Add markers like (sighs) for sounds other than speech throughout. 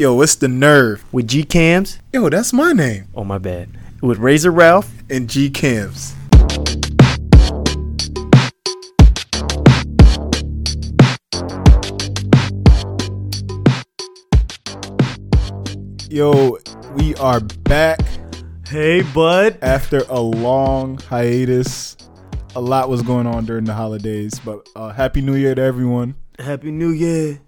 Yo, what's the nerve? with Gcamz. Yo, that's my name. Oh my bad. With Razor Ralph. And Gcamz. Yo, we are back Hey, bud. after a long hiatus. A lot was going on during the holidays, but uh, happy New Year to everyone. Happy New Year.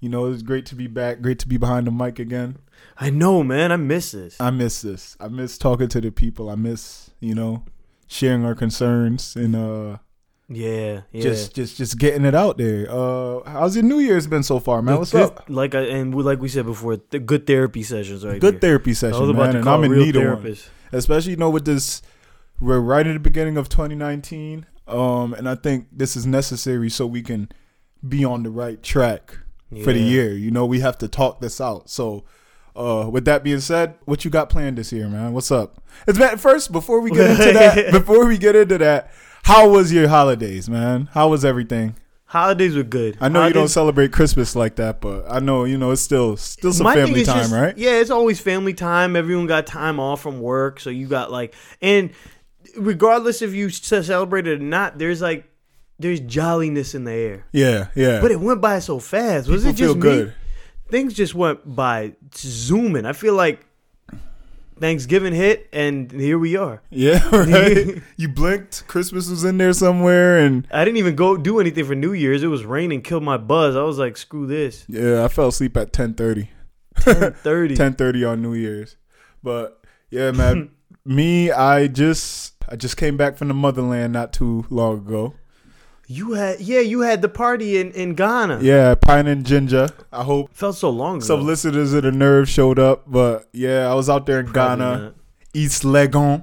You know, it's great to be back. Great to be behind the mic again. I know, man. I miss this. I miss this. I miss talking to the people. I miss, you know, sharing our concerns and uh Yeah, yeah. just just just getting it out there. Uh how's your New Year's been so far, man? What's Good- up? Like I and we, like we said before, the good therapy sessions right Good here. therapy sessions, about man, and I'm in need of one. Especially you know with this we're right at the beginning of 2019. Um and I think this is necessary so we can be on the right track for the year. You know, we have to talk this out. So uh, with that being said, what you got planned this year, man? What's up? It's been first before we get into (laughs) that. before we get into that, how was your holidays, man? How was everything? Holidays were good. I know you don't celebrate Christmas like that, but I know you know it's still still some family time, just- right? Yeah, it's always family time. Everyone got time off from work, so you got like, and regardless if you s- celebrate it or not, there's like, there's jolliness in the air. Yeah, yeah. But it went by so fast. Was People it just feel me? good. Things just went by zooming. I feel like Thanksgiving hit, and here we are. Yeah, (laughs) right. (laughs) you blinked, Christmas was in there somewhere, and I didn't even go do anything for New Year's. It was raining, killed my buzz. I was like, screw this. yeah, I fell asleep at ten thirty. 10:30. (laughs) ten thirty on New Year's. But yeah, man, me, I just I just came back from the motherland not too long ago. You had, yeah, you had the party in, in Ghana. Yeah, Pine and Ginja. I hope Felt so long ago. some listeners of the Nerve showed up, but yeah, I was out there in Probably Ghana, not. East Legon.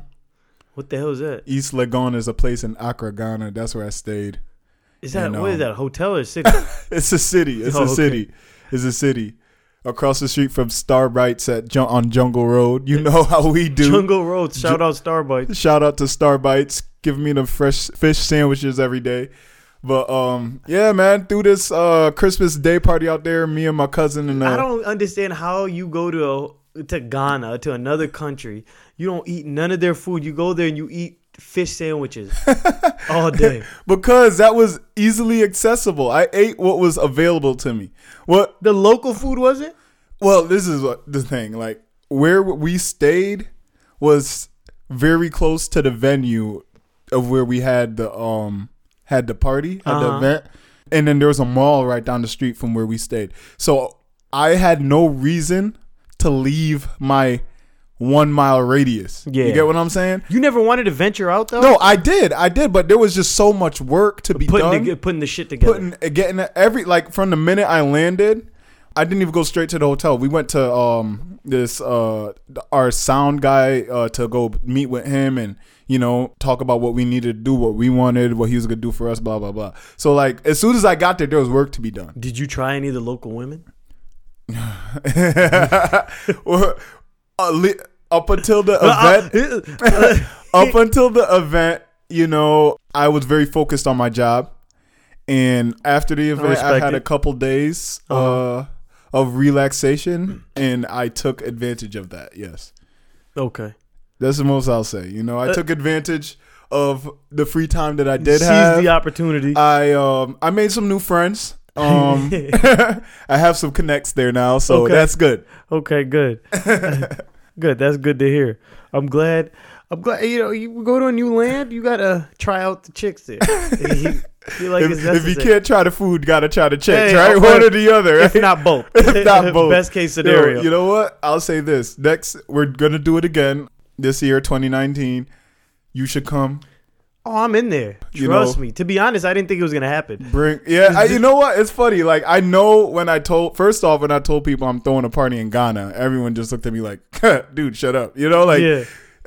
What the hell is that? East Legon is a place in Accra, Ghana. That's where I stayed. Is that what is um, that? A hotel or city? (laughs) It's a city. It's Oh, a okay. city. It's a city. Across the street from Starbites at on Jungle Road. You know how we do. Jungle Road. Shout out Starbucks. Shout out to Starbites, giving me the fresh fish sandwiches every day. But um, yeah, man, through this uh Christmas day party out there, me and my cousin and uh, I don't understand how you go to a, to Ghana to another country. You don't eat none of their food. You go there and you eat fish sandwiches (laughs) all day. because that was easily accessible. I ate what was available to me. What? The local food was it? Well, this is what the thing. Like where we stayed was very close to the venue of where we had the um had the party had the Uh-huh. event, and then there was a mall right down the street from where we stayed. So I had no reason to leave my one mile radius. Yeah. you get what I'm saying? You never wanted to venture out though. No, I did, I did, but there was just so much work to be putting done the, putting the shit together. putting getting every like from the minute I landed, I didn't even go straight to the hotel. We went to um this uh our sound guy uh to go meet with him and you know talk about what we needed to do, what we wanted, what he was gonna do for us, blah blah blah. So like as soon as I got there, there was work to be done. Did you try any of the local women? (laughs) Well, uh, up until the (laughs) event, (laughs) up until the event, you know, I was very focused on my job. And after the event, I, respect had a couple days uh, Uh-huh. of relaxation, and I took advantage of that. Yes, okay. That's the most I'll say. You know, I Uh, took advantage of the free time that I did Seize have. the opportunity. I um I made some new friends. Um, (laughs) (laughs) I have some connects there now, so Okay. that's good. Okay, good. (laughs) good. That's good to hear. I'm glad. I'm glad. You know, you go to a new land, you gotta try out the chicks there. you like if, if you can't try the food, gotta try the chicks, Hey, right? One or the other. if not both. If not both. Best case Yo, scenario. you know what? I'll say this. Next, we're gonna do it again this year, 2019. You should come. oh, I'm in there. You Trust know- me. To be honest, I didn't think it was gonna happen. Bring yeah. I, you know what? It's funny. Like I know when I told first off when I told people I'm throwing a party in Ghana, everyone just looked at me like, (laughs) "Dude, shut up." You know, like yeah.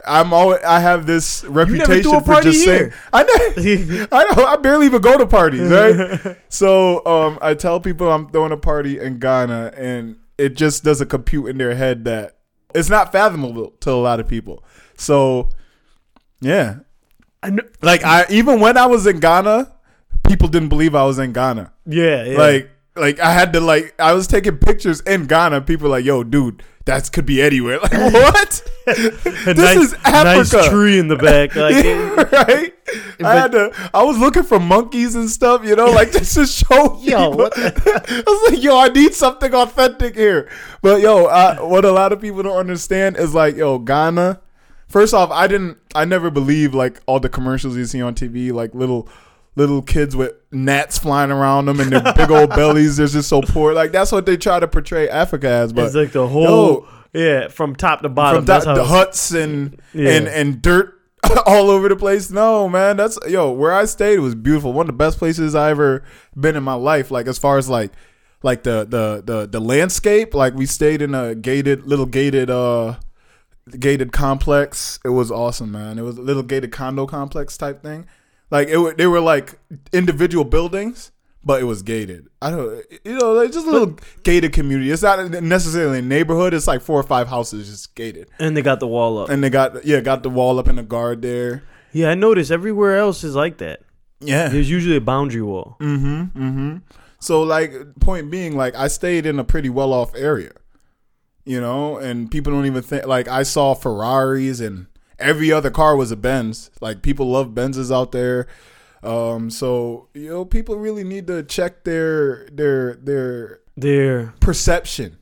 I'm always I have this reputation for just saying. I know. (laughs) I know. I barely even go to parties, right? (laughs) so um, I tell people I'm throwing a party in Ghana, and it just doesn't compute in their head that it's not fathomable to a lot of people. So, yeah, I know. like I even when I was in Ghana, people didn't believe I was in Ghana. Yeah. yeah. Like like I had to like I was taking pictures in Ghana. People were like, "Yo, dude, that could be anywhere." (laughs) Like what? (laughs) This nice, is Africa, nice tree in the back. Like, (laughs) right? I had to. I was looking for monkeys and stuff, you know, (laughs) like just to show. Yo. (laughs) I was like, yo, I need something authentic here. But yo, I, what a lot of people don't understand is like, yo, Ghana. First off, I didn't. I never believed like all the commercials you see on TV, like little little kids with gnats flying around them and their (laughs) big old bellies. They're just so poor. Like that's what they try to portray Africa as. But it's like the whole, yeah, from top to bottom. from the huts and Yeah. and and dirt (laughs) all over the place. No, man, that's yo. Where I stayed was beautiful. One of the best places I ever been in my life. Like as far as like like the the the the landscape. Like we stayed in a gated little gated uh gated complex. It was awesome, man. It was a little gated condo complex type thing. Like it, they were like individual buildings, but it was gated. I don't, you know, like just a little gated community. It's not necessarily a neighborhood. It's like four or five houses just gated, and they got the wall up. and they got yeah, got the wall up and the guard there. Yeah, I noticed everywhere else is like that. Yeah. There's usually a boundary wall. Mm-hmm. Mm-hmm. So like point being, like I stayed in a pretty well off area. You know, and people don't even think like I saw Ferraris and every other car was a Benz. Like people love Benzes out there. Um, so you know, people really need to check their their their their perception.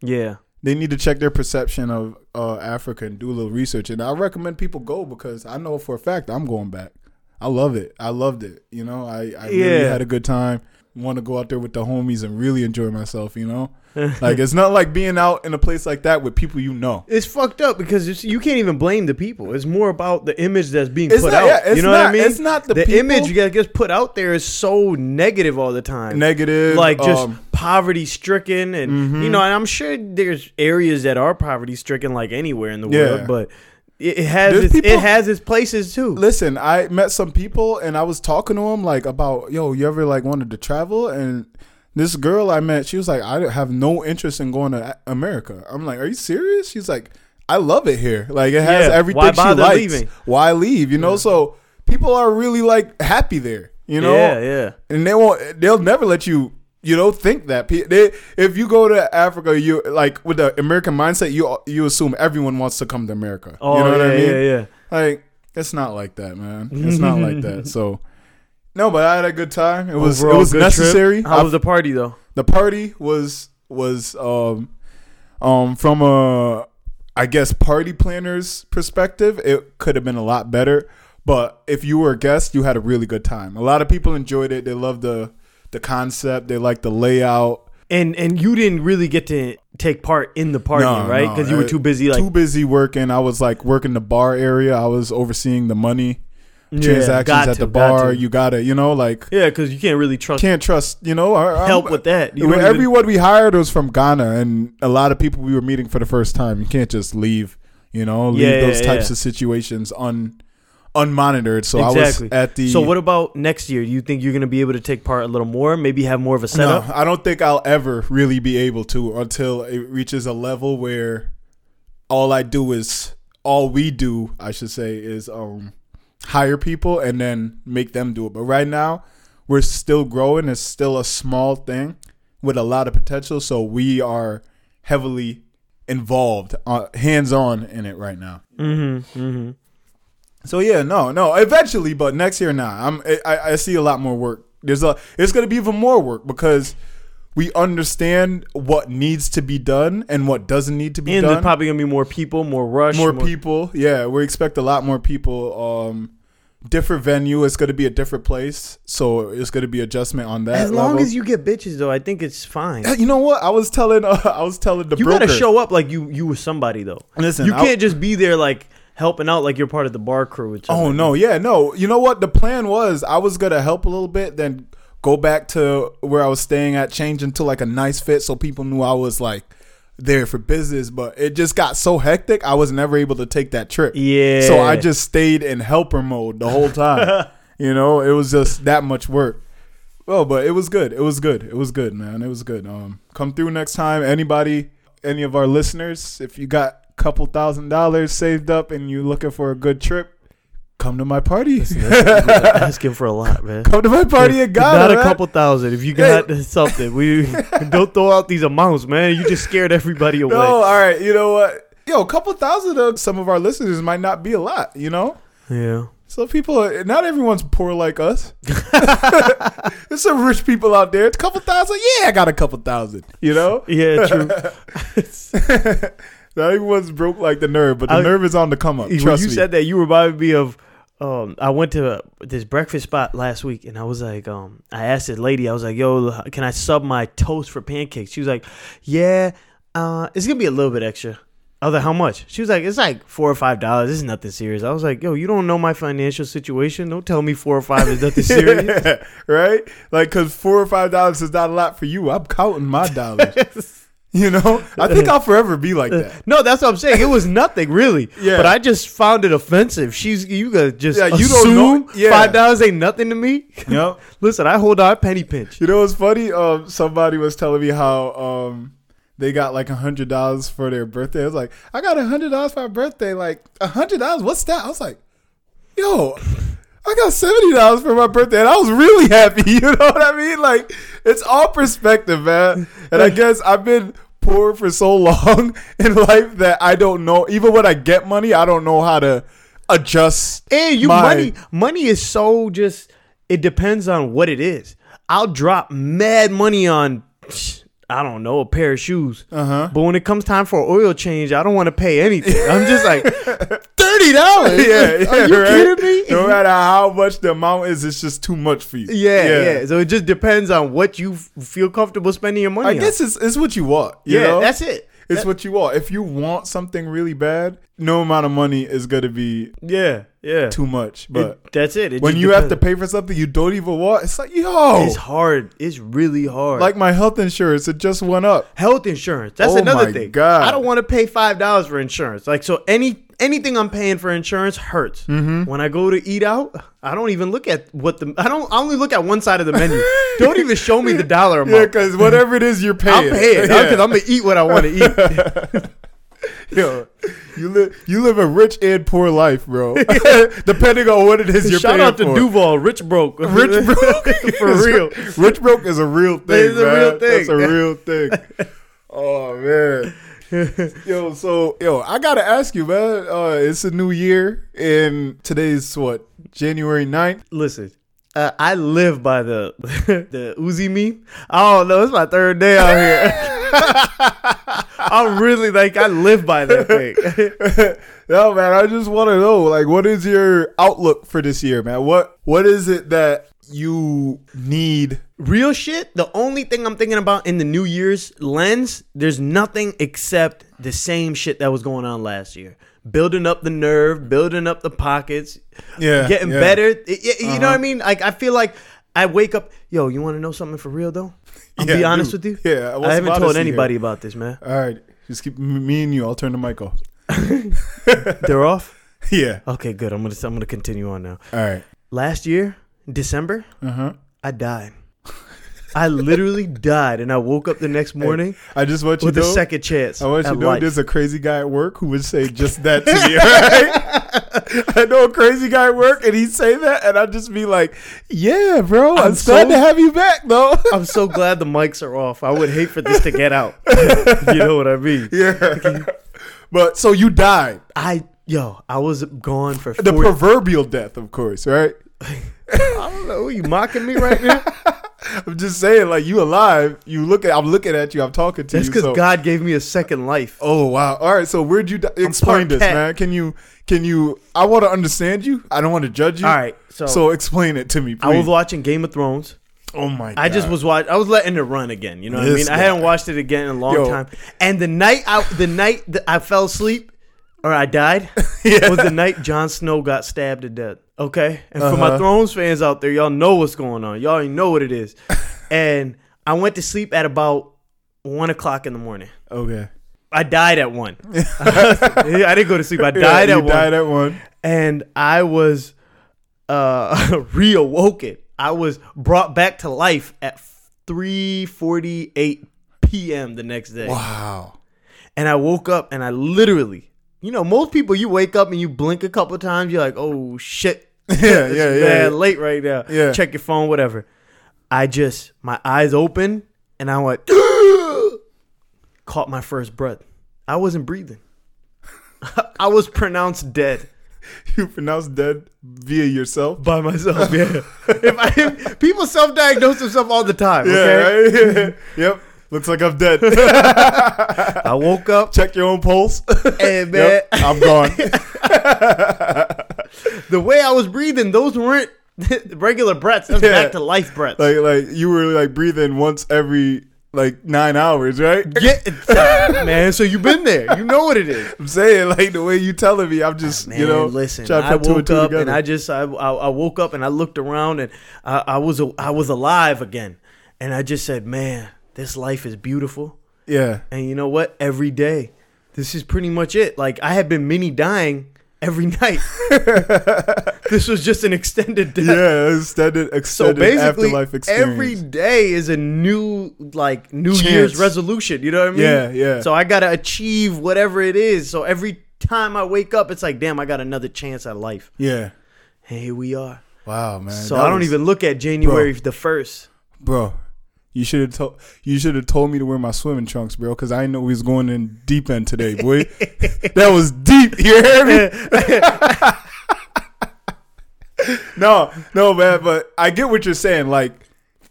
yeah. They need to check their perception of uh, Africa and do a little research. And I recommend people go because I know for a fact I'm going back. I love it. I loved it. You know, I, I really Yeah. had a good time. Want to go out there with the homies and really enjoy myself. You know, (laughs) like it's not like being out in a place like that with people you know. It's fucked up because it's, you can't even blame the people. It's more about the image that's being It's put not- out. yeah, it's you know what I mean? it's not the people. image that gets put out there is so negative all the time. Negative, like just um, poverty stricken, and you know, and I'm sure there's areas that are poverty stricken, like anywhere in the Yeah. world, but it, has There's its, people- it has its places too. Listen, I met some people and I was talking to them like about, yo, you ever like wanted to travel? And this girl I met, she was like, I have no interest in going to America. I'm like, are you serious? She's like, I love it here. Like it has Yeah, everything why she likes. leaving? Why leave? You know, so people are really like happy there. You know, yeah, yeah. and they won't. They'll never let you. You don't think that they, if you go to Africa, you like with the American mindset, you you assume everyone wants to come to America. Oh, you know yeah, what I mean? yeah, yeah. Like it's not like that, man. It's not like that. (laughs) So no, but I had a good time. It was Overall, it was necessary. Trip. How I- was the party though? the party was was um um from a I guess party planner's perspective, it could have been a lot better. But if you were a guest, you had a really good time. A lot of people enjoyed it. They loved the the concept. They liked the layout. And and you didn't really get to take part in the party, No, right? no, Because you were too busy, like too busy working. I was like working the bar area. I was overseeing the money Yeah, transactions got at the got bar. to. You gotta, you know, like yeah, because you can't really trust can't trust, you know, our- our- help with that. You don't even- everyone we hired was from Ghana, and a lot of people we were meeting for the first time. You can't just leave, you know, leave Yeah, those yeah, types of situations un unmonitored. So I exactly. was at the. so what about next year? Do you think you're gonna be able to take part a little more? Maybe have more of a setup. No. I don't think I'll ever really be able to until it reaches a level where all I do is all we do, I should say, is um hire people and then make them do it. But right now, we're still growing. It's still a small thing with a lot of potential. So we are heavily involved, uh, hands on in it right now. Mm-hmm. Mm-hmm. So yeah, no, no. Eventually, but next year, nah. I'm. I, I see a lot more work. There's a. It's gonna be even more work because we understand what needs to be done and what doesn't need to be And done. there's probably gonna be more people, more rush, more people. Yeah, we expect a lot more people. Um, different venue. It's gonna be a different place, so it's gonna be adjustment on that. As long level. as you get bitches, though, I think it's fine. You know what? I was telling. Uh, (laughs) I was telling the You broker. gotta show up like you you were somebody though. Listen, you I- can't just be there like helping out like you're part of the bar crew. Or Oh no, yeah, no. You know what? The plan was I was gonna help a little bit, then go back to where I was staying at, change into like a nice fit, so people knew I was like there for business. But it just got so hectic, I was never able to take that trip. Yeah. So I just stayed in helper mode the whole time. (laughs) you know, it was just that much work. Well, but it was good. It was good. It was good, man. It was good. Um, come through next time. Anybody, any of our listeners, if you got couple thousand dollars saved up and you looking for a good trip, come to my party. (laughs) asking for a lot, man. come to my party and got Not a man. couple thousand. If you got (laughs) something, we (laughs) don't throw out these amounts, man. You just scared everybody away. No, all right. You know what? Yo, a couple thousand of some of our listeners might not be a lot. You know. Yeah. So people, are, not everyone's poor like us. There's some rich people out there. It's a couple thousand. Yeah, I got a couple thousand. You know, Yeah, true. Not everyone's broke like the nerve, but the I- nerve is on the come up. Trust you me. said that, you reminded me of. Um, I went to this breakfast spot last week, and I was like, um, I asked this lady, I was like, "Yo, can I sub my toast for pancakes?" She was like, "Yeah, uh, it's gonna be a little bit extra." I was like, "How much?" She was like, "It's like four or five dollars. This is nothing serious." I was like, "Yo, you don't know my financial situation. Don't tell me four or five is nothing (laughs) serious." (laughs) right? Like, cause four or five dollars is not a lot for you. I'm counting my dollars. (laughs) (laughs) you know, I think I'll forever be like that. No, that's what I'm saying. It was nothing really. (laughs) Yeah. But I just found it offensive. She's you gotta just Yeah, you don't know- yeah. five dollars ain't nothing to me. (laughs) Yep. Listen, I hold on penny pinch. You know what's funny? Um, somebody was telling me how um they got like a hundred dollars for their birthday. I was like, I got a hundred dollars for my birthday. Like a hundred dollars? What's that? I was like, yo, I got seventy dollars for my birthday, and I was really happy. You know what I mean? Like it's all perspective, man. And I guess I've been poor for so long (laughs) in life that I don't know. Even when I get money, I don't know how to adjust. And you my- money money is so just it depends on what it is. I'll drop mad money on (sniffs) I don't know, a pair of shoes. Uh-huh. But when it comes time for oil change, I don't want to pay anything. I'm just like (laughs) thirty dollars. Yeah, (laughs) yeah, Are you right? kidding me? No matter how much the amount is, it's just too much for you. Yeah, yeah, So it just depends on what you feel comfortable spending your money I on. guess it's, it's what you want. You yeah, know? that's it. It's what you want. If you want something really bad, no amount of money is gonna be Yeah, yeah. too much. But It- that's it. It when you have to pay for something you don't even want, it's like yo, it's hard. It's really hard. like my health insurance, it just went up. health insurance. That's Oh another my thing. God. I don't want to pay five dollars for insurance. Like so, any anything I'm paying for insurance hurts. Mm-hmm. When I go to eat out, I don't even look at what the I don't. I only look at one side of the menu. (laughs) don't even show me the dollar Yeah, amount. because whatever it is, you're paying. I'm paying Yeah. because I'm gonna eat what I want to eat. (laughs) Yo, you live you live a rich and poor life, bro. (laughs) Depending on what it is you're paying Shout out to for. Duval, rich broke, Rich broke for real. Rich broke is a real thing. It's a real thing. That's a real thing. oh man. (laughs) Yo, so yo, I gotta ask you, man. Uh, it's a new year, and today's what January 9th? Listen, uh, I live by the (laughs) the Uzi meme. I don't know. It's my third day out here. (laughs) I'm really like I live by that thing. no, man. I just want to know, like, what is your outlook for this year, man? What what is it that you need? Real shit. The only thing I'm thinking about in the New Year's lens, there's nothing except the same shit that was going on last year. Building up the nerve, building up the pockets, Yeah, getting yeah. better. Y- y- You know what I Uh-huh. mean? Like I feel like I wake up. Yo, you want to know something for real though? I'll Yeah, be honest dude. with you. Yeah, what's I haven't told anybody here? about this, man. All right, just keep me and you. I'll turn the mic off. (laughs) They're off. (laughs) Yeah. Okay, good. I'm gonna I'm gonna continue on now. All right. Last year, December, Uh huh. I died. I literally (laughs) died, and I woke up the next morning I just want you with to a second chance. I want you to know life. there's a crazy guy at work who would say (laughs) just that to me. Right? (laughs) I know a crazy guy at work, and he'd say that, and I'd just be like, "Yeah, bro, I'm, I'm glad to have you back, though." I'm so glad the mics are off. I would hate for this to get out. you know what I mean? yeah. but so you died, I yo, I was gone for the proverbial death, of course, right? (laughs) I don't know. You mocking me right now? (laughs) I'm just saying, like you alive. You look at, I'm looking at you. I'm talking to you. That's you. because so- God gave me a second life. Oh wow! All right, so where'd you di- explain this, cat. man? Can you? Can you? I want to understand you. I don't want to judge you. All right, so, So explain it to me, please. I was watching Game of Thrones. oh my! God. I just was watch. I was letting it run again. You know what I This mean? I hadn't watched it again in a long Yo. time. And the night I, the night that I fell asleep or I died (laughs) Yeah. was the night Jon Snow got stabbed to death. Okay, and for my Uh-huh. Thrones fans out there, y'all know what's going on. Y'all already know what it is. (laughs) and I went to sleep at about one o'clock in the morning. Okay. I died at one. (laughs) (laughs) I didn't go to sleep. I died Yeah, at you one died at one. and I was uh reawoken. I was brought back to life at 3:48 p.m. the next day. Wow. And I woke up and I literally you know, most people you wake up and you blink a couple times, you're like, oh shit. (laughs) Yeah, It's yeah, yeah, bad yeah. late right now. Yeah. Check your phone, whatever. I just my eyes open and I went (gasps) caught my first breath. I wasn't breathing. (laughs) I was pronounced dead (laughs) You pronounced dead via yourself. by myself. Yeah. if I, if people self-diagnose themselves all the time. Yeah, Okay. right? yep. Looks like I'm dead. (laughs) I woke up Check your own pulse. and man, Yep, I'm gone. (laughs) the way I was breathing, those weren't (laughs) regular breaths. That's Yeah. back to life breaths. like like you were like breathing once every like nine hours, right? Yeah, man. So you've been there. You know what it is. I'm saying like the way you telling me, I'm just Man, you know listen. trying to I put two and woke up together. and I just I, I I woke up and I looked around and I, I was I was alive again, and I just said, man, this life is beautiful. yeah, And you know what? Every day, this is pretty much it. Like I had been mini dying every (laughs) night. (laughs) this was just an extended death. yeah, extended So extended basically, afterlife experience. every day is a new like New Chance. Year's resolution. You know what I mean? Yeah, yeah. So I gotta achieve whatever it is. So every time I wake up, it's like, damn, I got another chance at life. yeah. And here we are. Wow, man. So that I don't was- even look at January the first. bro. You should have told you should have told me to wear my swimming trunks, bro, because I didn't know we was going in deep end today, boy. (laughs) that was deep. You hear me? (laughs) no, no, man. But I get what you're saying. Like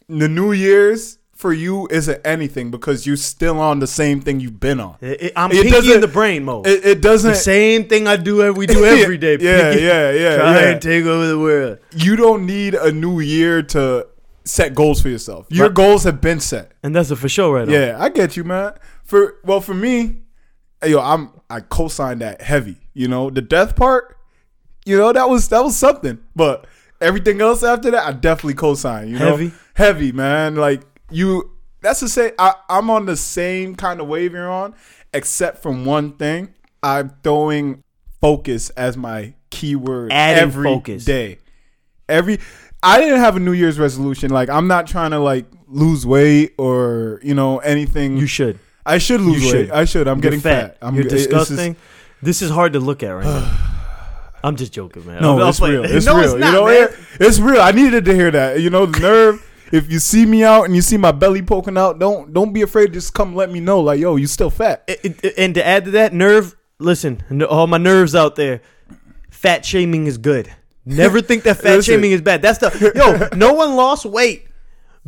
the New Year's for you isn't anything because you're still on the same thing you've been on. It- it- I'm It pinky in the brain mode. It, it doesn't. the same thing I do. We do (laughs) every day. Yeah, yeah, yeah, Try yeah. and take over the world. You don't need a new year to set goals for yourself. Your Right. goals have been set. And that's a for sure right. Yeah, I get you, man. For well, for me, yo, I'm I co-signed that heavy. You know, the death part, you know, that was that was something. But everything else after that, I definitely co-signed. You Heavy? know, heavy, man. Like you, that's to say, I, I'm on the same kind of wave you're on, except from one thing. I'm throwing focus as my keyword Adding every focus. day. Every I didn't have a New Year's resolution. Like I'm not trying to like lose weight or you know anything. You should. I should lose You weight. should. I should. I'm You're getting fat. fat. I'm You're just- disgusting. this is hard to look at right now. (sighs) I'm just joking, man. no, I'm- it's I'm real. It's (laughs) no, real. It's not, you know, man. it- it's real. I needed to hear that. You know, the nerve. if you see me out and you see my belly poking out, don't don't be afraid. Just come let me know. Like, yo, you still fat. It- it- and to add to that, nerve. Listen, all my nerves out there. Fat shaming is good. Never think that (laughs) fat Listen. shaming is bad. That's the yo. No one lost weight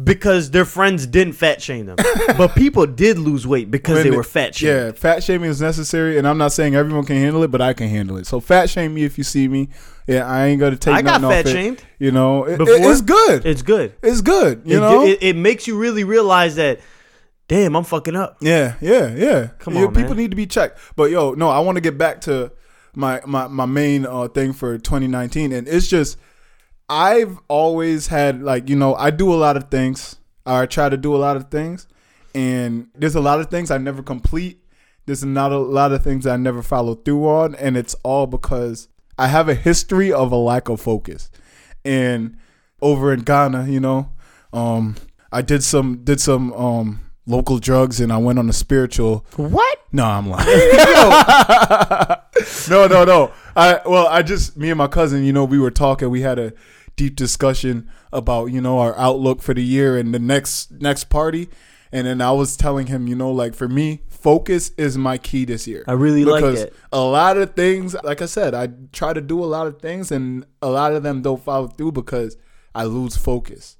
because their friends didn't fat shame them, (laughs) but people did lose weight because they When- were fat shamed. Yeah, fat shaming is necessary, and I'm not saying everyone can handle it, but I can handle it. So fat shame me if you see me. Yeah, I ain't gonna take. I got nothing off fat it. shamed. You know, it, Before? it's good. It's good. it's good. You it, know. it, it makes you really realize that. Damn, I'm fucking up. Yeah, yeah, yeah. Come Yeah, on, people man. need to be checked. But yo, no, I want to get back to my my my main uh, thing for 2019, and it's just I've always had like you know I do a lot of things. I try to do a lot of things, and there's a lot of things I never complete. There's not a lot of things I never follow through on, and it's all because I have a history of a lack of focus. And over in Ghana, you know, um, I did some did some um local drugs, and I went on a spiritual What? no, I'm lying. (laughs) no, no, no. I well, I just me and my cousin, you know, we were talking. We had a deep discussion about you know our outlook for the year and the next next party. And then I was telling him, you know, like for me, focus is my key this year. I really like it. because a lot of things, like I said, I try to do a lot of things, and a lot of them don't follow through because I lose focus.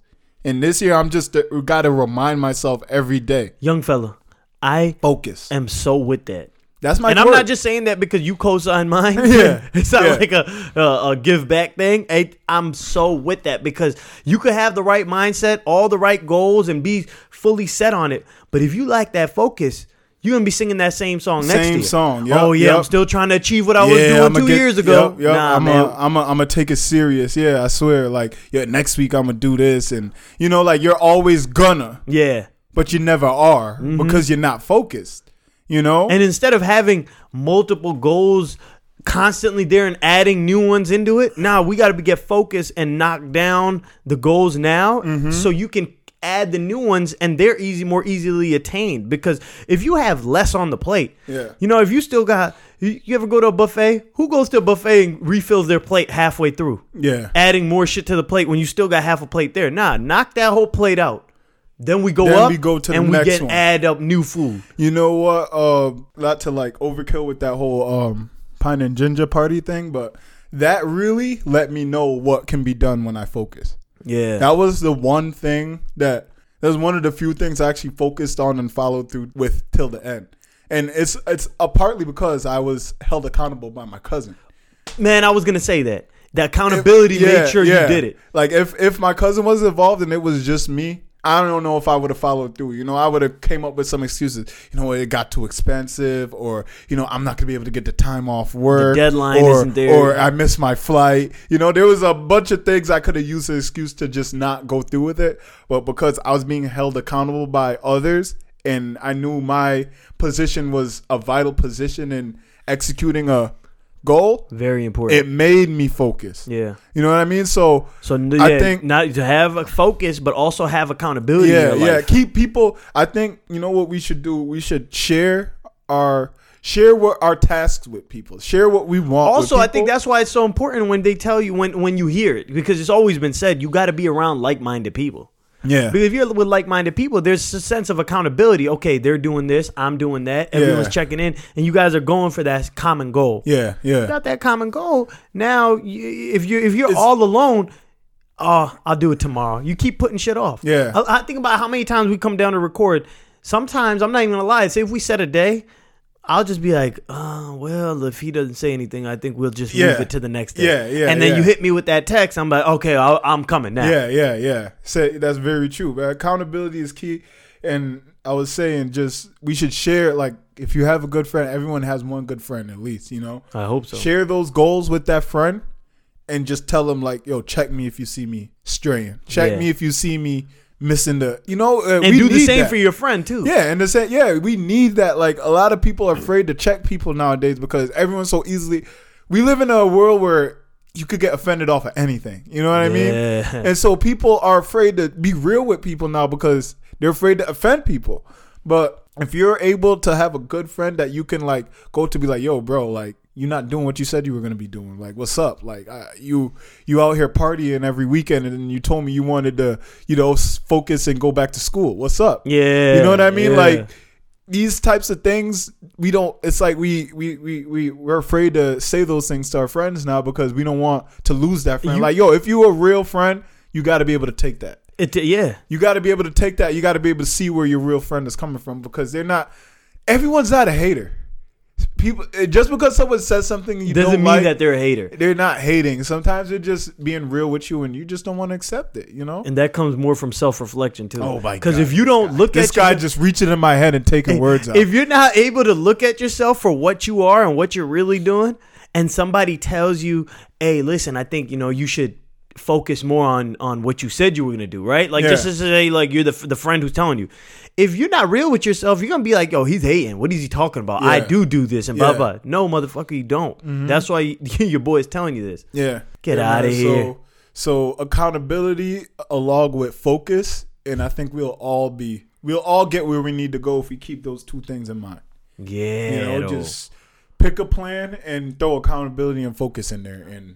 And this year, I'm just uh, got to remind myself every day, Young fella, I focus. am so with that. That's my. and I'm not just saying that because you co-sign mine. (laughs) Yeah. (laughs) it's not Yeah. like a, a a give back thing. I, I'm so with that because you could have the right mindset, all the right goals, and be fully set on it. But if you lack that focus, you're gonna be singing that same song next Same year. song, yep, oh yeah, I'm still trying to achieve what I was doing I'ma 2 get- years ago. Yep, yep. Nah, I'm man. A, I'm a, I'm gonna take it serious. Yeah, I swear. Like, yeah, next week I'm gonna do this, and you know, like you're always gonna, yeah. but you never are because you're not focused. You know, Mm-hmm. And instead of having multiple goals constantly there and adding new ones into it, now we got to get focused and knock down the goals now Mm-hmm. so you can add the new ones and they're easy more easily attained because if you have less on the plate Yeah. you know if you still got You, ever go to a buffet? Who goes to a buffet and refills their plate halfway through, Yeah. adding more shit to the plate when you still got half a plate there? Nah, knock that whole plate out. Then we go Then up we go to and we get one. add up new food. You know what? Uh, not to like overkill with that whole um pine and ginja party thing, but that really let me know what can be done when I focus. Yeah. That was the one thing that that was one of the few things I actually focused on and followed through with till the end. And it's it's uh, partly because I was held accountable by my cousin. Man, I was gonna say that. The accountability Yeah, made sure yeah. you did it. Like if if my cousin was involved and it was just me, I don't know if I would have followed through. You know, I would have came up with some excuses. You know, it got too expensive, or you know, I'm not gonna be able to get the time off work. deadline or, isn't there. or I missed my flight. You know, there was a bunch of things I could have used as an excuse to just not go through with it. But because I was being held accountable by others, and I knew my position was a vital position in executing a goal, Very important. it made me focus. yeah. You know what I mean? So So n- I yeah, think- not to have a focus, but also have accountability. yeah, yeah. Keep people. I think you know what we should do. We should share our share what our tasks with people. Share what we want. Also, I think that's why it's so important when they tell you when when you hear it because it's always been said you got to be around like-minded people. Yeah, Because if you're with like-minded people, there's a sense of accountability. Okay, they're doing this, I'm doing that. Everyone's Yeah. checking in, and you guys are going for that common goal. yeah, yeah. got that common goal. Now, you, if you if you're It's- all alone, oh, I'll do it tomorrow. You keep putting shit off. Yeah. I, I think about how many times we come down to record. Sometimes I'm not even gonna lie. Say if we set a day, I'll just be like, oh well, if he doesn't say anything, I think we'll just move it to the next day. Yeah, yeah, And then yeah. you hit me with that text. I'm like, okay, I'll, I'm coming now. Yeah, yeah, yeah. Say that's very true. But accountability is key. And I was saying, just we should share. Like, if you have a good friend, everyone has one good friend at least. You know, I hope so. share those goals with that friend, and just tell them like, "Yo, check me if you see me straying. Check Yeah. me if you see me missing the. You know, uh, and we do the same that. for your friend too. Yeah, and the same. Yeah, we need that. Like a lot of people are afraid to check people nowadays because everyone's so easily. We live in a world where you could get offended off of anything. You know what I mean? Yeah. And so people are afraid to be real with people now because they're afraid to offend people. But if you're able to have a good friend that you can like go to be like, yo, bro, like you're not doing what you said you were gonna be doing. Like, what's up? Like, uh, you you out here partying every weekend, and you told me you wanted to, you know, focus and go back to school. What's up? Yeah. You know what I mean? yeah. Like these types of things, we don't. It's like we we we we we're afraid to say those things to our friends now because we don't want to lose that friend. You- like, yo, if you a real friend, you got to be able to take that. it, yeah. You got to be able to take that. You got to be able to see where your real friend is coming from because they're not. Everyone's not a hater. People eh, just because someone says something you Doesn't mean like, that they're a hater. they're not hating. Sometimes they're just being real with you, and you just don't want to accept it. You know. And that comes more from self reflection too. Oh my Because if you don't look this at this guy your- just reaching in my head and taking (laughs) words out. if you're not able to look at yourself for what you are and what you're really doing, and somebody tells you, "Hey, listen, I think you know you should focus more on on what you said you were gonna do," right? Like Yeah. just to say, like you're the the friend who's telling you. If you're not real with yourself, you're gonna be like, "Yo, he's hating. What is he talking about? I do do this and blah Yeah. Mm-hmm. blah." No, motherfucker, you don't. That's why you, (laughs) your boy is telling you this. Yeah. Get Yeah, outta man. here. So, so accountability along with focus, and I think we'll all be we'll all get where we need to go if we keep those two things in mind. Yeah, You know, just pick a plan and throw accountability and focus in there and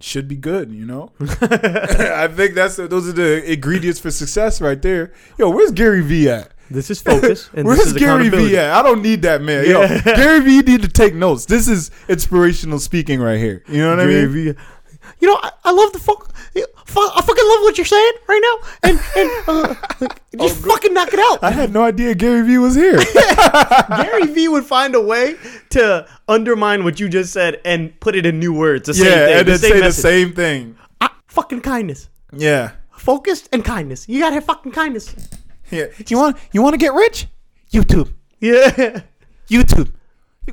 should be good, you know? (laughs) (laughs) I think that's those are the ingredients for success right there. Yo, where's Gary Vee at? this is focus. (laughs) And Where's this is Gary. Vee at? I don't need that man. Yo, Gary Vee need to take notes. This is inspirational speaking right here. You know what I Gary mean? Vee. You know, I, I love the fuck. fuck- I fucking love what you're saying right now, and and uh, (laughs) just fucking knock it out. I had no idea Gary Vee was here. (laughs) Gary Vee would find a way to undermine what you just said and put it in new words. The same yeah, thing, and the then same say the same thing. Ah, fucking kindness, Yeah. focused and kindness. You gotta have fucking kindness. Yeah. You want you want to get rich? YouTube. Yeah, (laughs) YouTube.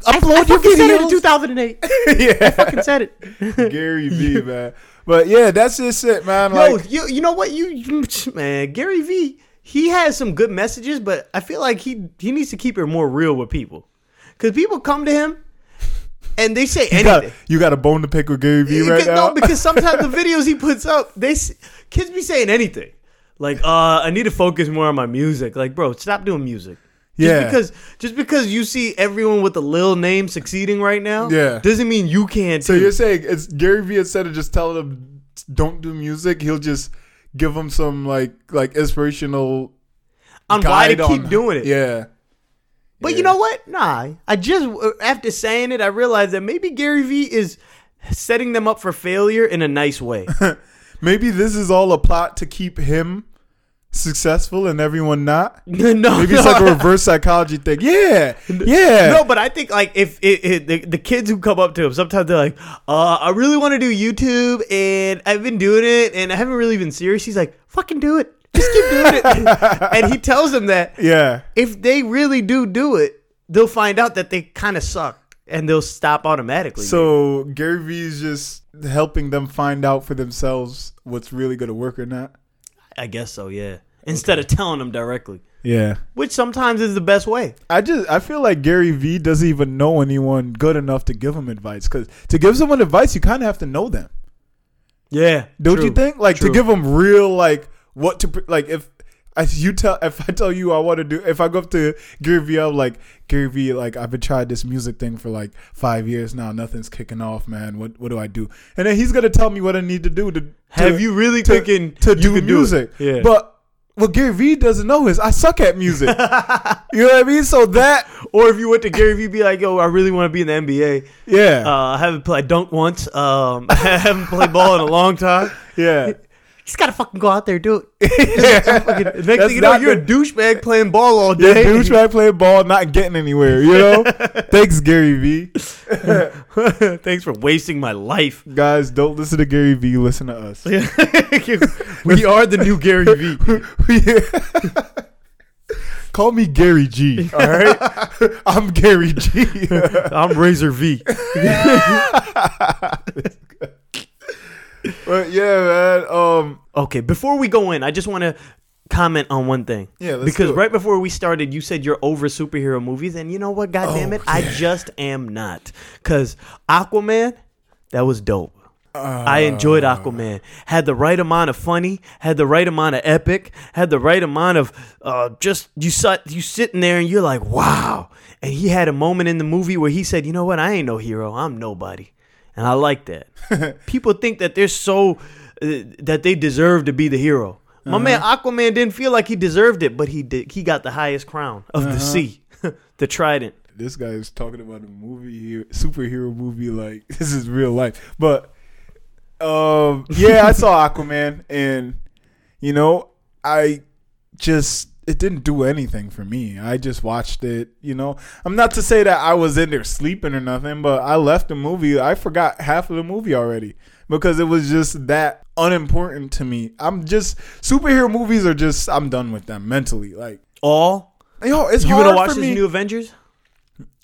I, (laughs) I fucking said it in 2008. (laughs) yeah. I fucking said it. Gary Vee, (laughs) man. But yeah, that's just it, man. Yo, Like you you know what you, you man, Gary Vee, he has some good messages, but I feel like he he needs to keep it more real with people. Cause people come to him and they say you anything. got, you got a bone to pick with Gary Vee right Because- now. No, because sometimes the videos he puts up, they kids be saying anything. Like, uh, I need to focus more on my music. Like, bro, stop doing music. Yeah. because just because you see everyone with a little name succeeding right now, Yeah. doesn't mean you can't. So too. you're saying it's Gary Vee instead of just telling them don't do music, he'll just give them some like like inspirational on why to keep on- doing it. Yeah. But Yeah. you know what? Nah. I just uh, after saying it, I realized that maybe Gary Vee is setting them up for failure in a nice way. (laughs) Maybe this is all a plot to keep him successful and everyone not. (laughs) no, Maybe it's no. like a reverse psychology thing. Yeah. Yeah. No, but I think like if it, it, the, the kids who come up to him, sometimes they're like, uh, "I really want to do YouTube, and I've been doing it, and I haven't really been serious." He's like, "Fucking do it, just keep doing it," (laughs) and he tells them that Yeah. if they really do do it, they'll find out that they kind of suck, and they'll stop automatically. So Gary Vee is just helping them find out for themselves what's really going to work or not. I guess so, yeah. Instead of telling them directly, Yeah. which sometimes is the best way. I just I feel like Gary Vee doesn't even know anyone good enough to give him advice because to give someone advice you kind of have to know them. Yeah, Don't you think? Like True. to give them real like what to like if I you tell if I tell you I want to do if I go up to Gary Vee I'm like Gary Vee like I've been trying this music thing for like five years now. Nothing's kicking off man. What what do I do? And then he's gonna tell me what I need to do to, to Have you really to, thinking to you do could do music? Yeah. but what Gary Vee doesn't know is I suck at music. (laughs) You know what I mean? So that (laughs) Or if you went to Gary Vee, be like, "Yo, I really want to be in the NBA. yeah. Uh, I haven't played dunk once. Um, (laughs) I haven't played ball in a long time. yeah Just gotta fucking go out there and do it. (laughs) Fucking- next That's thing you know, not you're a douchebag playing ball all Yeah, day. douchebag playing ball, not getting anywhere. You know. (laughs) Thanks, Gary Vee. (laughs) Thanks for wasting my life. Guys, don't listen to Gary Vee. Listen to us. we are the new Gary Vee. Call me Gary G. All right, I'm Gary G. I'm Razor V. but yeah, man. Um, Okay, before we go in, I just want to comment on one thing. Yeah, let's because do it. right before we started, you said you're over superhero movies, and you know what? God damn Oh, it, I just am not. Cause Aquaman, that was dope. I enjoyed Aquaman. Had the right amount of funny, had the right amount of epic, had the right amount of uh, just you sat you sitting there and you're like, wow. And he had a moment in the movie where he said, you know what? I ain't no hero. I'm nobody. And I like that. (laughs) People think that they're so uh, that they deserve to be the hero. My man Aquaman didn't feel like he deserved it, but he did. He got the highest crown of the sea, (laughs) the trident. this guy is talking about a movie here, superhero movie. Like (laughs) this is real life. But um, yeah, I saw Aquaman, and you know, I just it didn't do anything for me. I just watched it. You know, I'm not to say that I was in there sleeping or nothing, but I left the movie. I forgot half of the movie already because it was just that unimportant to me. I'm just superhero movies are just I'm done with them mentally. Like, All yo, it's you gonna watch this me. new Avengers?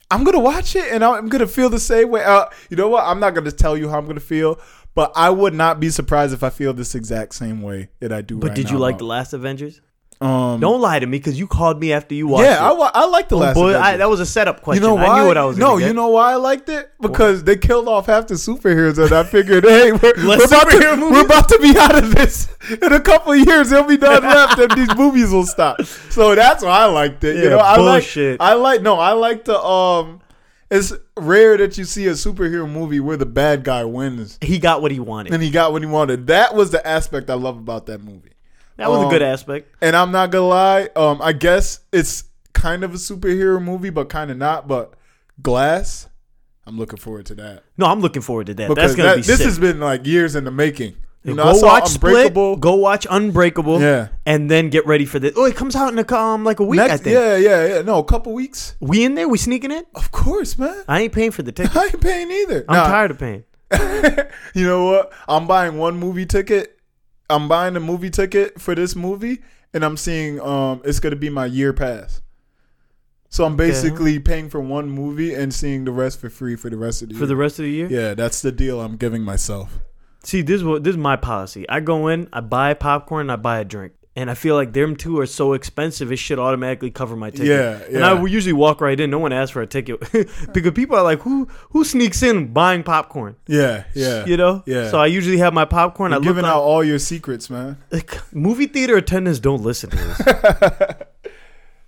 I'm gonna watch it and I'm gonna feel the same way. Uh, you know what? I'm not gonna tell you how I'm gonna feel, but I would not be surprised if I feel this exact same way that I do. But right did you now like the last Avengers? Um, Don't lie to me because you called me after you watched yeah, I, it. wa- I like the Oh, last. boy, I, that was a setup question. you know why? I knew what I was. no, you know why I liked it because they killed off half the superheroes, and I (laughs) figured, hey, we're, we're about to movies? we're about to be out of this in a couple of years. There'll be none left, and these (laughs) movies will stop. So that's why I liked it. Yeah, you know, I bullshit. like I like no, I like the um. It's rare that you see a superhero movie where the bad guy wins he got what he wanted. and he got what he wanted. That was the aspect I love about that movie. That was a Um, good aspect. And I'm not gonna lie, um, I guess it's kind of a superhero movie, but kind of not. But Glass, I'm looking forward to that No, I'm looking forward to that. because That's gonna that- be this sick. has been like years in the making. You know, go watch Unbreakable. Split. Go watch Unbreakable. Yeah. and then get ready for this. Oh, it comes out in a um like a week. I think. yeah, yeah, yeah. No, a couple weeks. We in there? We sneaking in? Of course, man. I ain't paying for the ticket. (laughs) I ain't paying either. I'm Nah, tired of paying. (laughs) you know what? I'm buying one movie ticket. I'm buying a movie ticket for this movie, and I'm seeing um it's gonna be my year pass. So I'm basically paying for one movie and seeing the rest for free for the rest of the For year. the rest of the year? yeah, that's the deal I'm giving myself. See, this is what this is my policy. I go in, I buy popcorn, I buy a drink. And I feel like them two are so expensive, it should automatically cover my ticket. Yeah, yeah. And I will usually walk right in. No one asks for a ticket (laughs) because people are like, "Who who sneaks in buying popcorn?" Yeah, yeah. You know. Yeah. So I usually have my popcorn. You're I giving out all your secrets, man. like, movie theater attendants don't listen to this. (laughs)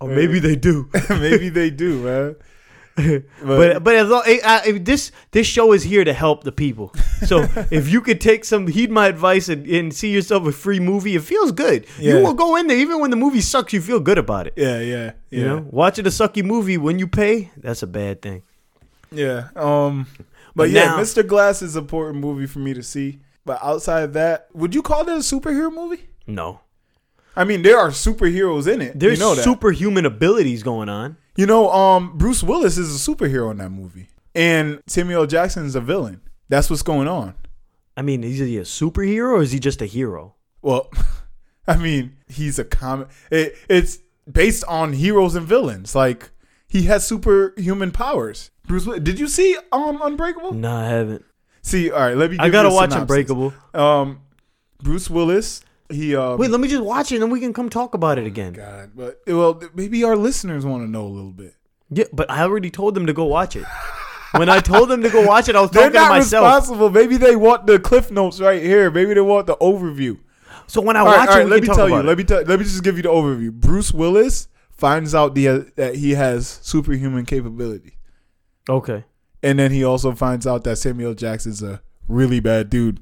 Or maybe they do. (laughs) maybe they do, man. (laughs) But but as long, I, I, this this show is here to help the people. So (laughs) if you could take some heed my advice and, and see yourself a free movie, it feels good. Yeah. You will go in there even when the movie sucks. You feel good about it. yeah, yeah, yeah. You know, watching a sucky movie when you pay, that's a bad thing. Yeah. Um but, But yeah, now- Mr. Glass is an important movie for me to see. But outside of that, would you call it a superhero movie? No, I mean, there are superheroes in it. there's you know superhuman abilities going on. You know, um, Bruce Willis is a superhero in that movie, and Samuel. Jackson is a villain. That's what's going on. I mean, is he a superhero or is he just a hero? Well, (laughs) I mean, he's a comic. It, it's based on heroes and villains. Like he has superhuman powers. Bruce, Willis. did you see um Unbreakable? No, I haven't. See, all right, let me. I gotta watch synopsis. Unbreakable. Um, Bruce Willis. He um, Wait, let me just watch it and then we can come talk about it again. God, but well, maybe our listeners want to know a little bit. Yeah, but I already told them to go watch it. When I told them to go watch it, I was (laughs) They're talking to myself. responsible. Maybe they want the cliff notes right here. Maybe they want the overview. So when I All watch right, it, right, we let can me talk tell about you. it. Let me tell. Let me just give you the overview. Bruce Willis finds out the uh, that he has superhuman capability, Okay. and then he also finds out that Samuel Jackson's a really bad dude.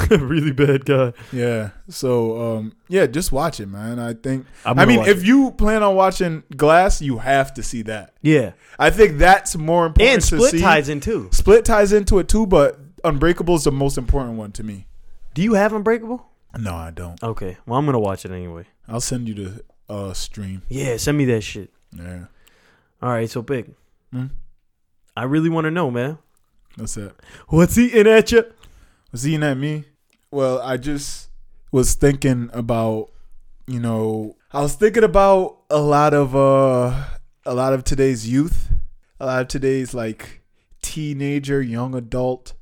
(laughs) really bad guy. Yeah. So um, yeah, just watch it, man. I think. I'm I mean, if you plan on watching Glass, you have to see that. Yeah. I think that's more important. And Split ties in too. Split ties into it too, but Unbreakable is the most important one to me. Do you have Unbreakable? No, I don't. Okay. Well, I'm gonna watch it anyway. I'll send you the uh, stream. Yeah, send me that shit. Yeah. All right, so big. Hmm? I really want to know, man. That's it. What's eating at you? Was he at me? Well, I just was thinking about, you know, I was thinking about a lot of uh a lot of today's youth, a lot of today's like teenager, young adult,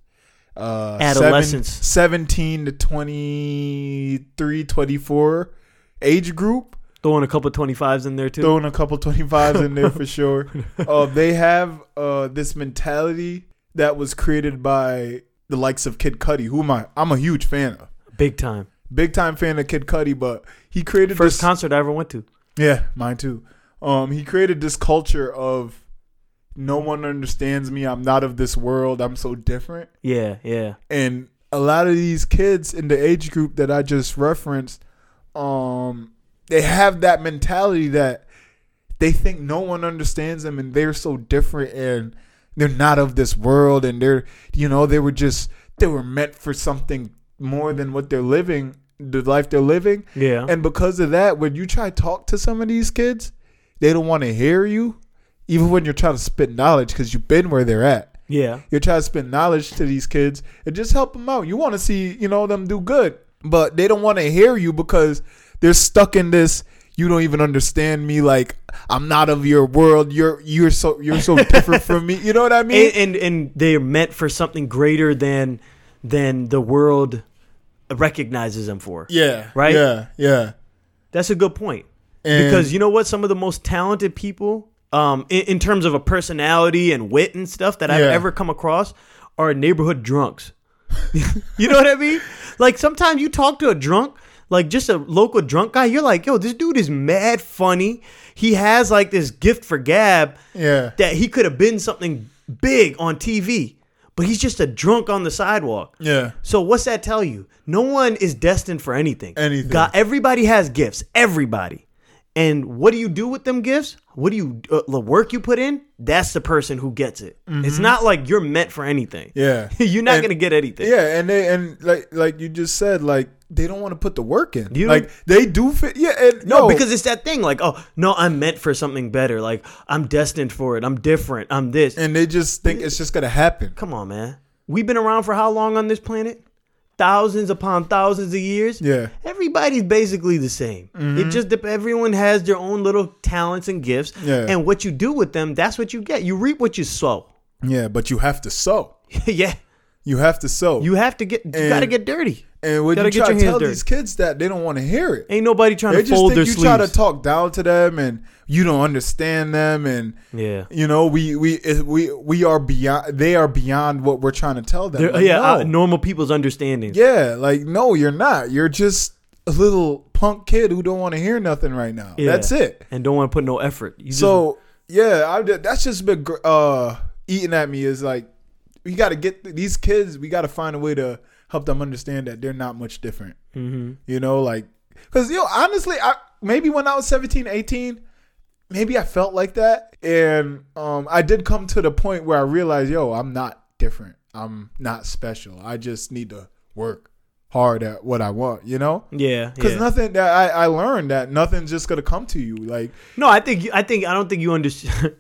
uh Adolescence. seven- 17 to 23, 24 age group. Throwing a couple 25s in there too. Throwing a couple 25s in there for (laughs) sure. Uh, they have uh, this mentality that was created by the likes of Kid Cudi, who am I? I'm a huge fan of. Big time. Big time fan of Kid Cudi, but he created First this. concert I ever went to. yeah, mine too. Um, he created this culture of no one understands me. I'm not of this world. I'm so different. Yeah, yeah. And a lot of these kids in the age group that I just referenced, um, they have that mentality that they think no one understands them and they're so different and they're not of this world and they're you know they were just they were meant for something more than what they're living the life they're living Yeah. and because of that when you try to talk to some of these kids they don't want to hear you even when you're trying to spit knowledge because you've been where they're at yeah. you're trying to spit knowledge to these kids and just help them out. You want to see, you know, them do good, but they don't want to hear you because they're stuck in this. You don't even understand me. Like I'm not of your world. You're you're so you're so different from me. You know what I (laughs) mean? and, and and they're meant for something greater than than the world recognizes them for. yeah. Right? Yeah. Yeah. That's a good point. And- because you know what? Some of the most talented people, um, in, in terms of a personality and wit and stuff that I've Yeah. ever come across, are neighborhood drunks. (laughs) you know what I mean? Like sometimes you talk to a drunk, like just a local drunk guy, you're like, yo, this dude is mad funny. He has like this gift for gab Yeah. that he could have been something big on TV, but he's just a drunk on the sidewalk. Yeah. So what's that tell you? No one is destined for anything. Anything. God, everybody has gifts. Everybody. And what do you do with them gifts? What do you uh, the work you put in? That's the person who gets it. It's not like you're meant for anything. Mm-hmm. Yeah. (laughs) you're not And- gonna get anything. Yeah, and they and like like you just said, like they don't want to put the work in. You like they do fit. Yeah, and No, yo, because it's that thing. Like, oh no, I'm meant for something better. Like I'm destined for it. I'm different. I'm this. and they just think it's just gonna happen. Come on, man. We've been around for how long on this planet? Thousands upon thousands of years. Yeah. Everybody's basically the same. It mm-hmm. just everyone has their own little talents and gifts. Yeah. And what you do with them, that's what you get. You reap what you sow. Yeah, but you have to sow. (laughs) yeah. You have to sow. You have to get you And- gotta get dirty. And when gotta you try to tell dirty. these kids that, they don't want to hear it. Ain't nobody trying They to just fold think their you sleeves. try to talk down to them, and you don't understand them, and yeah. you know we we we we are beyond. They are beyond what we're trying to tell them. Like, yeah, no. uh, normal people's understanding. yeah, like no, you're not. You're just a little punk kid who don't want to hear nothing right now. Yeah. That's it. and don't want to put no effort. You just- So yeah, I that's just been uh eating at me is like we got to get th- these kids. We got to find a way to help them understand that they're not much different. Mhm. You know, like because yo honestly, I maybe when I was 17, 18, maybe I felt like that, and um I did come to the point where I realized, yo, I'm not different. I'm not special. I just need to work hard at what I want. You know. yeah, Because yeah. nothing that I, I learned that nothing's just gonna come to you. Like No, I think I think I don't think you understand.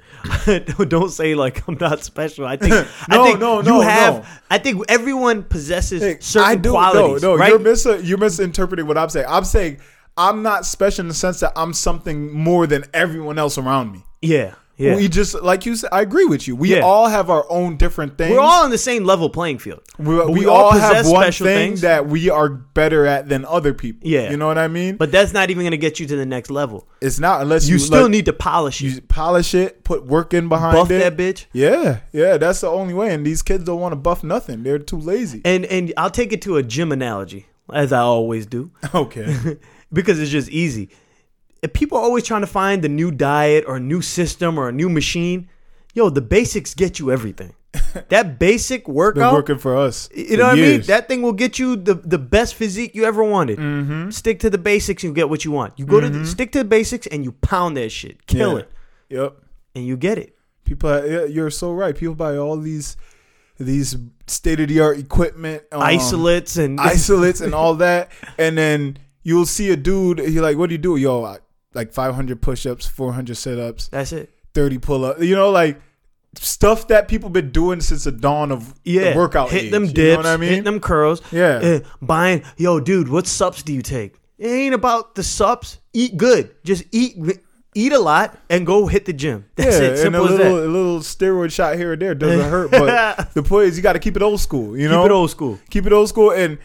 (laughs) don't say like I'm not special. I think (laughs) I No, think no, you no, have. no. I think everyone possesses Hey, certain I do, qualities, No, no, right? you're mis you're misinterpreting what I'm saying. I'm saying I'm not special in the sense that I'm something more than everyone else around me. yeah, yeah. We just like you said. I agree with you. We Yeah. all have our own different things. We're all on the same level playing field. we, but we all have one special thing things. that we are better at than other people. Yeah. you know what I mean. But that's not even going to get you to the next level. it's not unless You you, still need to polish it. you polish it, put work in behind Buff it. that bitch. Yeah, yeah, that's the only way. And these kids don't want to buff nothing. They're too lazy. And and I'll take it to a gym analogy, as I always do. Okay. (laughs) because it's just easy. If people are always trying to find the new diet or a new system or a new machine, yo, the basics get you everything. (laughs) that basic Been workout, working for us. you know what I mean? That thing will get you the, the best physique you ever wanted. Mm-hmm. Stick to the basics, and you get what you want. You go to the, stick to the basics and you pound that shit, kill Yeah. it, Yep. and you get it. People, yeah, you're so right. People buy all these these state of the art equipment, um, Isolates and isolates, and all that, and then you'll see a dude. He like, what do you do? Yo, I, like 500 push-ups, 400 sit-ups, That's it. 30 pull-ups. You know, like stuff that people been doing since the dawn of Yeah, the workout. hit age, them you dips, know what I mean? hit them curls. Yeah. Eh, buying, yo, dude, what sups do you take? It ain't about the sups. Eat good. Just eat, eat a lot, and go hit the gym. That's yeah, it. and a Simple as little, that. a little steroid shot here or there doesn't hurt, but (laughs) the point is you got to keep it old school. You know, Keep it old school. keep it old school and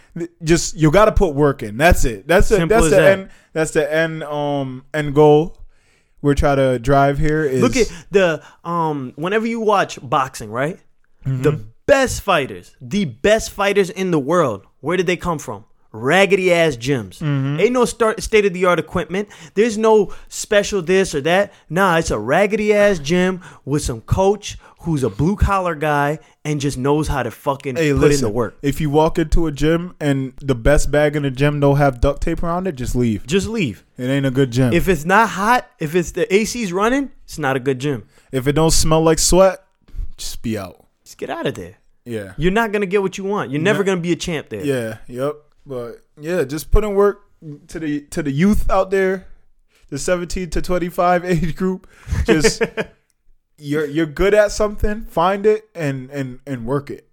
just you got to put work in. That's it. That's it. Simple That's the that. That's the end. Um, end goal. We're trying to drive here. Is Look at the um. Whenever you watch boxing, right? Mm-hmm. The best fighters, the best fighters in the world. Where did they come from? Raggedy ass gyms. Mm-hmm. Ain't no start state of the art equipment. There's no special this or that. Nah, it's a raggedy ass gym with some coach who's a blue collar guy and just knows how to fucking Hey, put listen. in the work. If you walk into a gym and the best bag in the gym don't have duct tape around it, just leave. Just leave. It ain't a good gym. If, it's not hot, if it's the AC's running, it's not a good gym. If it don't smell like sweat, just be out. Just get out of there. Yeah. You're not gonna get what you want. You're never gonna be a champ there. Yeah, yep. But yeah, just put in work to the to the youth out there, the 17 to 25 (laughs) age group. Just (laughs) you're you're good at something, find it and and and work it.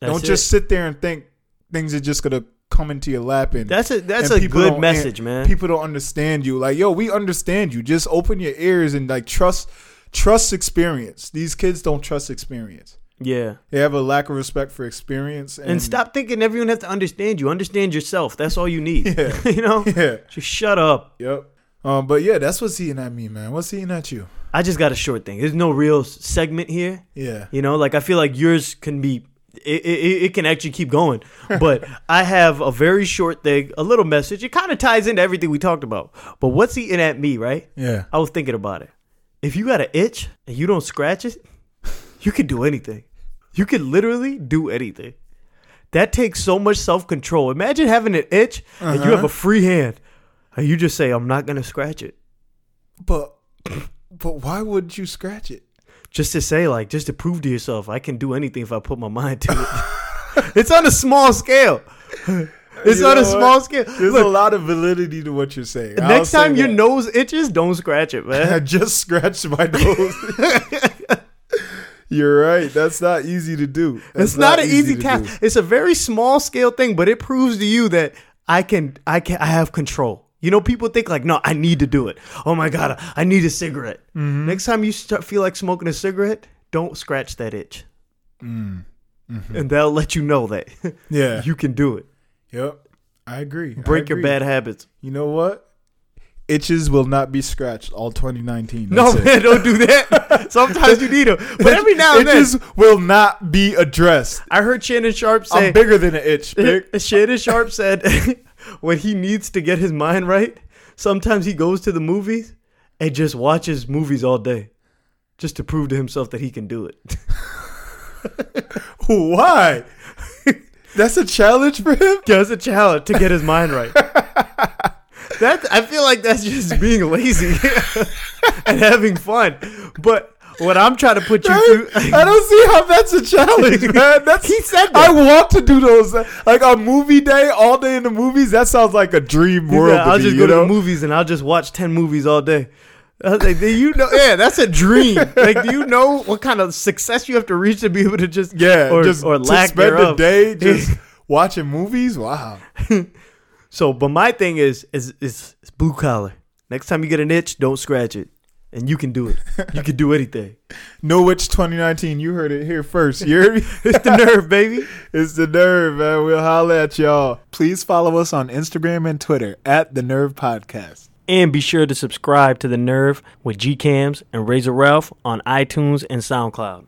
That's Don't it. just sit there and think things are just gonna come into your lap and That's a that's a good message, man. People don't understand you. Like, yo, we understand you. Just open your ears and like trust trust experience. These kids don't trust experience. Yeah. They have a lack of respect for experience and, And stop thinking everyone has to understand you. Understand yourself. That's all you need. Yeah. (laughs) you know? (laughs) Yeah. Just shut up. Yep. Um, but yeah, that's what's eating at me, man. What's eating at you? I just got a short thing. There's no real segment here. Yeah. You know, like I feel like yours can be it, it, it can actually keep going. (laughs) But I have a very short thing, a little message. It kind of ties into everything we talked about. But what's eating at me, right? Yeah. I was thinking about it. If you got an itch and you don't scratch it, you can do anything. You can literally do anything. That takes so much self control. Imagine having an itch and you Uh-huh. have a free hand and you just say, I'm not going to scratch it. But but why would you scratch it? Just to say, like, just to prove to yourself, I can do anything if I put my mind to it. (laughs) it's on a small scale. It's You on a small what? scale. There's Look, a lot of validity to what you're saying. I'll next say time your that. nose itches, don't scratch it, man. (laughs) I just scratched my nose. (laughs) You're right. That's not easy to do. That's it's not, an easy, to task. do. It's a very small scale thing, but it proves to you that I can, I can, I have control. You know, people think like, no, I need to do it. Oh my god, I need a cigarette. Mm-hmm. Next time you start feel like smoking a cigarette, don't scratch that itch, Mm. Mm-hmm. and they'll let you know that Yeah. (laughs) you can do it. Yep. I agree. I Break your bad habits. You know what? Itches will not be scratched all 2019. No, That's man, don't do that. (laughs) Sometimes you need them, but every now and then, itches will not be addressed. I heard Shannon Sharpe say. I'm bigger than an itch. Big. (laughs) Shannon Sharpe said, (laughs) when he needs to get his mind right, sometimes he goes to the movies and just watches movies all day, just to prove to himself that he can do it. Why? That's a challenge for him. That's a challenge to get his mind right. That I feel like that's just being lazy (laughs) and having fun. But what I'm trying to put you through, I don't see how that's a challenge, (laughs) man. That's He said that. I want to do those like on movie day, all day in the movies. That sounds like a dream world. Yeah, I'll me, just go to the movies and I'll just watch ten movies all day. I was like, do you know? (laughs) Yeah, that's a dream. Like, do you know what kind of success you have to reach to be able to just Yeah, or, just or to spend thereof. the day just watching movies. Wow. So, but my thing is is is, is blue collar. Next time you get an itch, don't scratch it, and you can do it. You can do (laughs) anything. No Witch 2019. You heard it here first. You heard me? (laughs) It's the nerve, baby. (laughs) It's the nerve, man. We'll holler at y'all. Please follow us on Instagram and Twitter at the Nerve Podcast. And be sure to subscribe to the Nerve with Gcamz and Razor Ralph on iTunes and SoundCloud.